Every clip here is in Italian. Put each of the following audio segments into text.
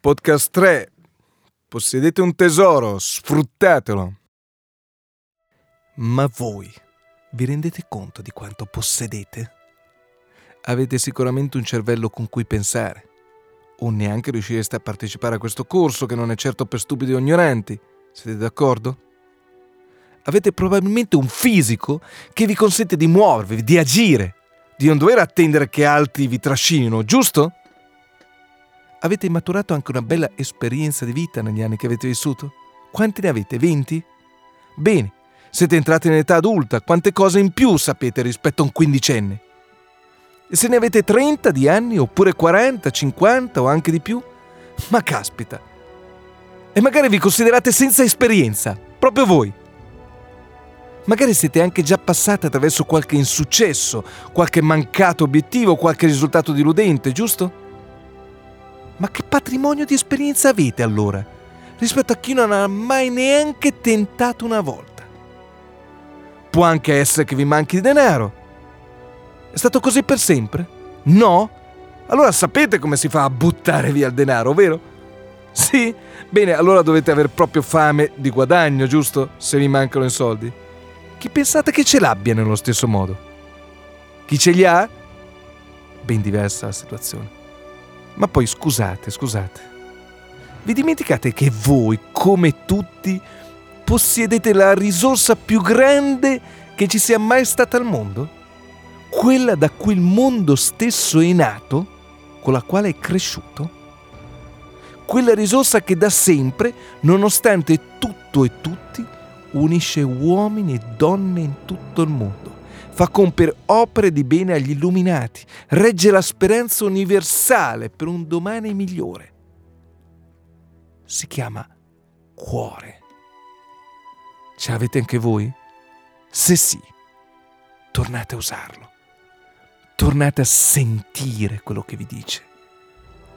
Podcast 3. Possedete un tesoro, sfruttatelo. Ma voi vi rendete conto di quanto possedete? Avete sicuramente un cervello con cui pensare. O neanche riuscireste a partecipare a questo corso che non è certo per stupidi o ignoranti. Siete d'accordo? Avete probabilmente un fisico che vi consente di muovervi, di agire, di non dover attendere che altri vi trascinino, giusto? Avete maturato anche una bella esperienza di vita negli anni che avete vissuto? Quanti ne avete? 20? Bene, siete entrati in età adulta, quante cose in più sapete rispetto a un quindicenne? E se ne avete 30 di anni, oppure 40, 50 o anche di più? Ma caspita! E magari vi considerate senza esperienza, proprio voi. Magari siete anche già passati attraverso qualche insuccesso, qualche mancato obiettivo, qualche risultato diludente, giusto? Ma che patrimonio di esperienza avete allora rispetto a chi non ha mai neanche tentato una volta? Può anche essere che vi manchi denaro. È stato così per sempre? No? Allora sapete come si fa a buttare via il denaro, vero? Sì? Bene, allora dovete aver proprio fame di guadagno, giusto? Se vi mancano i soldi. Chi pensate che ce l'abbia nello stesso modo? Chi ce li ha? Ben diversa la situazione. Ma poi scusate, scusate. Vi dimenticate che voi, come tutti, possiedete la risorsa più grande che ci sia mai stata al mondo? Quella da cui il mondo stesso è nato, con la quale è cresciuto? Quella risorsa che da sempre, nonostante tutto e tutti, unisce uomini e donne in tutto il mondo fa compiere opere di bene agli illuminati, regge la speranza universale per un domani migliore. Si chiama cuore. Ce l'avete anche voi? Se sì, tornate a usarlo. Tornate a sentire quello che vi dice,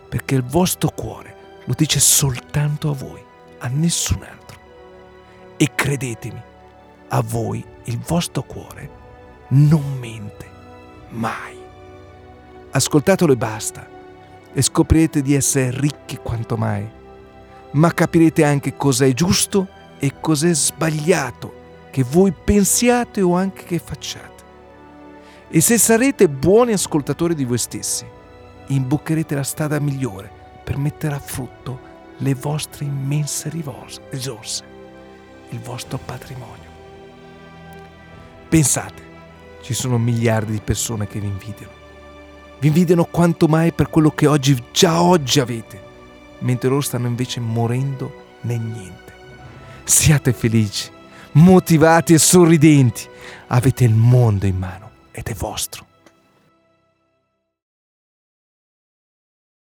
perché il vostro cuore lo dice soltanto a voi, a nessun altro. E credetemi, a voi il vostro cuore non mente mai. Ascoltatelo e basta e scoprirete di essere ricchi quanto mai, ma capirete anche cosa è giusto e cosa è sbagliato che voi pensiate o anche che facciate. E se sarete buoni ascoltatori di voi stessi, imboccherete la strada migliore per mettere a frutto le vostre immense risorse, il vostro patrimonio. Pensate, ci sono miliardi di persone che vi invidiano. Vi invidiano quanto mai per quello che oggi, già oggi avete, mentre loro stanno invece morendo nel niente. Siate felici, motivati e sorridenti. Avete il mondo in mano ed è vostro.